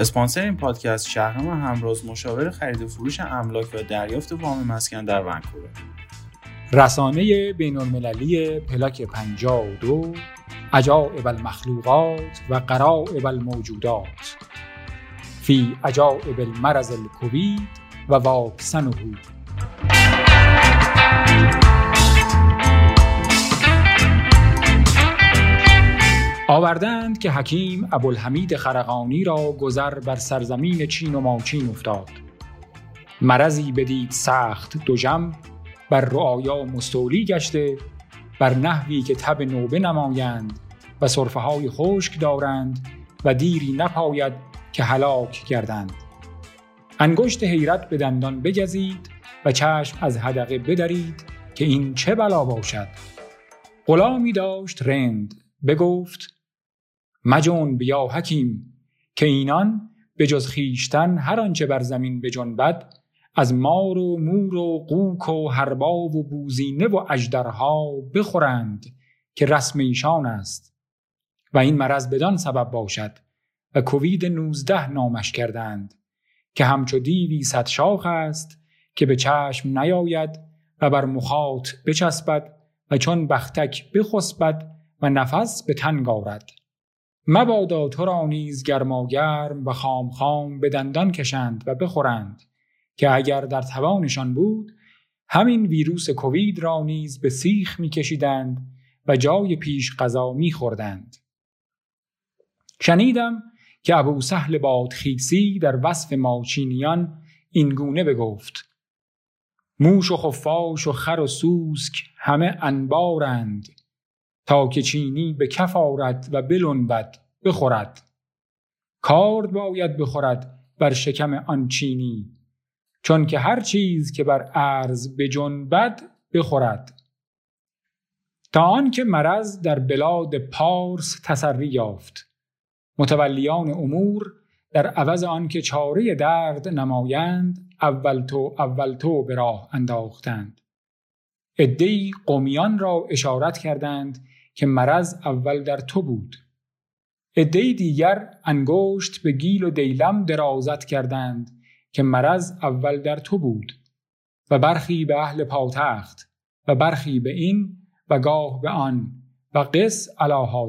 اسپانسر این پادکست شهرام همراز مشاور خرید و فروش املاک و دریافت وام مسکن در ونکوور. رسانه بین المللی پلاک 52 عجائب المخلوقات و قرائب الموجودات. فی عجائب المرض الکوید و واکسنه آوردند که حکیم ابوالحمید خرقانی را گذر بر سرزمین چین و ماچین افتاد. مرضی بدید سخت دوژم بر رعایا مستولی گشته بر نحوی که تب نوبه نمایند و صرفه های خشک دارند و دیری نپاید که هلاک گردند. انگشت حیرت به دندان بگزید و چشم از حدقه بدرید که این چه بلا باشد. غلامی داشت رند بگفت مجون بیا حکیم که اینان به جز خیشتن هر آنچه بر زمین بجنبد از مار و مور و قوک و هرباب و بوزینه و اجدرها بخورند که رسم ایشان است. و این مرض بدان سبب باشد و کووید 19 نامش کردند که همچو دیوی صد شاخ است که به چشم نیاید و بر مخاط بچسبد و چون بختک بخسبد و نفس به تنگ آورد مبادا تو را نیز گرماگرم و خام خام به دندان کشند و بخورند که اگر در توانشان بود همین ویروس کووید را نیز به سیخ میکشیدند و جای پیش غذا میخوردند. شنیدم که ابو سهل بادخیسی در وصف ماچینیان این گونه بگفت موش و خفاش و خر و سوسک همه انبارند. تا که چینی به کف آرد و بلنبد بخورد. کارد باید بخورد بر شکم آن چینی چون که هر چیز که بر ارز بجنبد بخورد. تا آنکه مرض در بلاد پارس تسری یافت. متولیان امور در عوض آنکه چاره درد نمایند اول تو اول تو به راه انداختند. عدهای قومیان را اشارت کردند که مرض اول در تو بود. عدهای دیگر انگشت به گیل و دیلم درازت کردند که مرض اول در تو بود و برخی به اهل پاتخت و برخی به این و گاه به آن و قس علا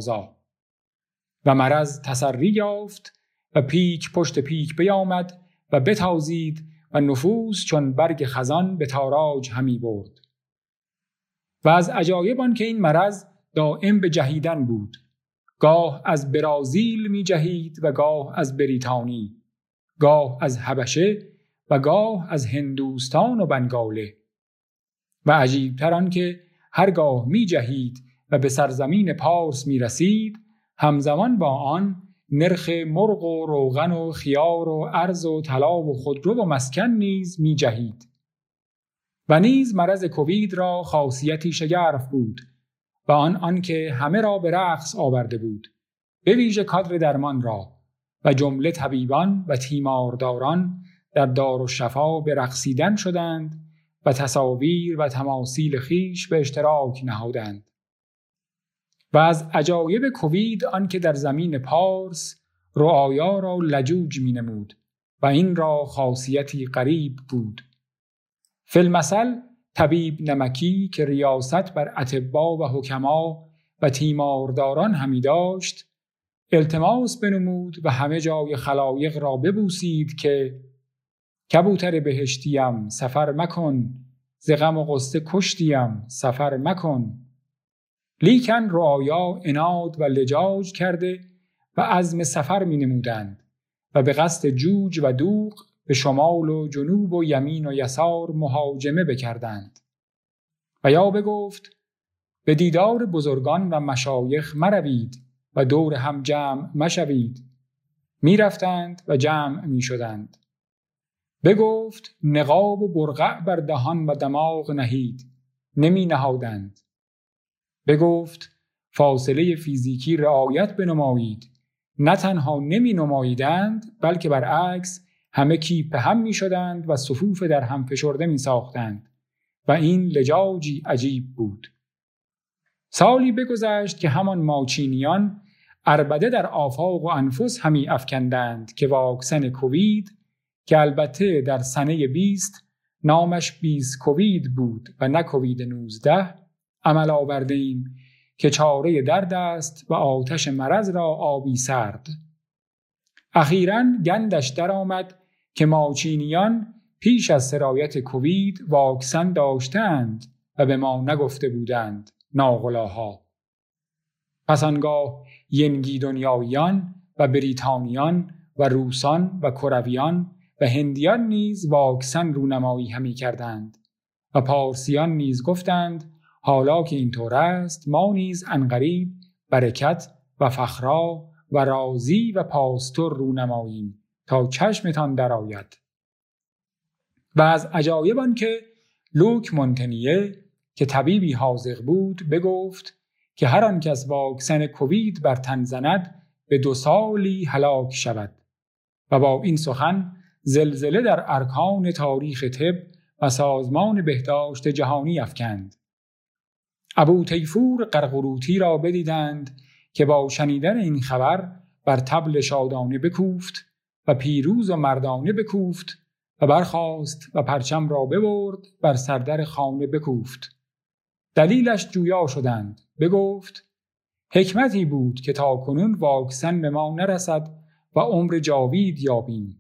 و مرض تسری یافت و پیک پشت پیک بیامد و بتازید و نفوس چون برگ خزان به تاراج همی برد. و از عجایب که این مرض دائم به جهیدن بود. گاه از برازیل می جهید و گاه از بریتانی گاه از حبشه و گاه از هندوستان و بنگاله. و عجیبتر آن که هرگاه می جهید و به سرزمین پارس می رسید همزمان با آن نرخ مرغ و روغن و خیار و ارز و طلا و خودرو و مسکن نیز می جهید. و نیز مرض کووید را خاصیتی شگرف بود. و آن آنکه همه را به رقص آورده بود به ویژه کادر درمان را و جمله طبیبان و تیمارداران در دار و شفا به رقصیدن شدند و تصاویر و تماثیل خیش به اشتراک نهادند. و از عجایب کووید آنکه در زمین پارس رعایا را لجوج می نمود و این را خاصیتی غریب بود. فیلمسل طبیب نمکی که ریاست بر اتبا و حکما و تیمارداران همی داشت التماس بنمود و همه جای خلایق را ببوسید که کبوتر بهشتیم سفر مکن ز غم و قصه کشتیم سفر مکن. لیکن رعایا اناد و لجاج کرده و عزم سفر می نمودند و به قصد جوج و دوغ به شمال و جنوب و یمین و یسار مهاجمه بکردند. و یا بگفت به دیدار بزرگان و مشایخ مروید و دور هم جمع مشوید. می‌رفتند و جمع می شدند بگفت نقاب و برقع بر دهان و دماغ نهید. نمی نهادند بگفت فاصله فیزیکی رعایت بنمایید. نه تنها نمی نماییدند بلکه برعکس همه کیپ هم می شدند و صفوف در هم فشرده می ساختند و این لجاجی عجیب بود. سالی بگذشت که همان ماچینیان اربده در آفاق و انفس همی افکندند که واکسن کووید که البته در سنه 20 نامش 20 کووید بود و نه کووید 19 عمل آورده ایم که چاره درد است و آتش مرض را آبی سرد. اخیرا گندش درآمد که ماچینیان پیش از سرایت کووید واکسن داشتند و به ما نگفته بودند ناغلاها. پس آنگاه ینگی دنیاییان و بریتانیان و روسان و کرویان و هندیان نیز واکسن رونمایی همی کردند و پارسیان نیز گفتند حالا که اینطور است ما نیز انقریب برکت و فخرا و رازی و پاستور رونماییم. تا چشمتان درآید. و از عجایب که لوک مونتنیه که طبیبی حاضق بود بگفت که هر آن کس واکسن کووید بر تن زند به دو سالی هلاک شود. و با این سخن زلزله در ارکان تاریخ طب و سازمان بهداشت جهانی افکند. ابو تیفور قرقروتی را بدیدند که با شنیدن این خبر بر تبل شادانه بکوفت و پیروز و مردانه بکوفت و برخاست و پرچم را ببرد بر سردر خانه بکوفت. دلیلش جویا شدند. بگفت حکمتی بود که تا کنون واکسن به ما نرسد و عمر جاوید یابیم.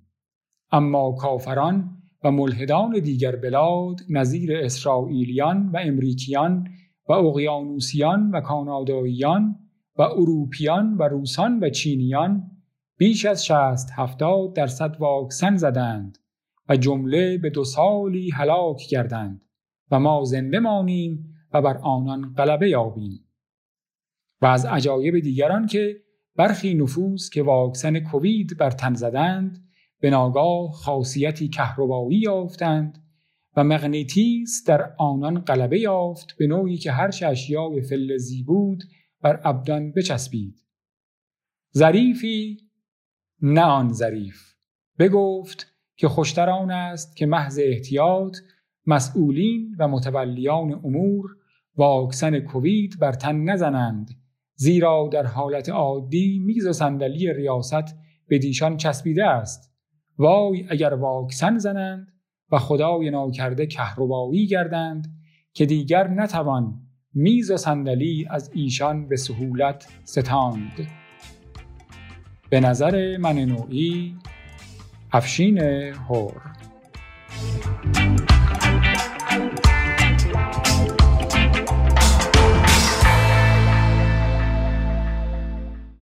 اما کافران و ملحدان دیگر بلاد نظیر اسرائیلیان و امریکیان و اقیانوسیان و کاناداییان و اروپیان و روسان و چینیان بیش از شست هفتاد درصد واکسن زدند و جمله به دو سالی هلاک کردند و ما زنده مانیم و بر آنان غلبه یابیم. و از عجایب دیگران که برخی نفوس که واکسن کووید بر تن زدند به ناگاه خاصیتی کهربایی یافتند و مغنیتیس در آنان غلبه یافت به نوعی که هر اشیای فلزی بود بر ابدان بچسبید. ظریفی نه آن ظریف. بگفت که خوشتر آن است که محض احتیاط مسئولین و متولیان امور واکسن کووید بر تن نزنند زیرا در حالت عادی میز و صندلی ریاست به دیشان چسبیده است. وای اگر واکسن زنند و خدای ناکرده کهربایی گردند که دیگر نتوان میز و صندلی از ایشان به سهولت ستاند. به نظر من نوعی افشین هور.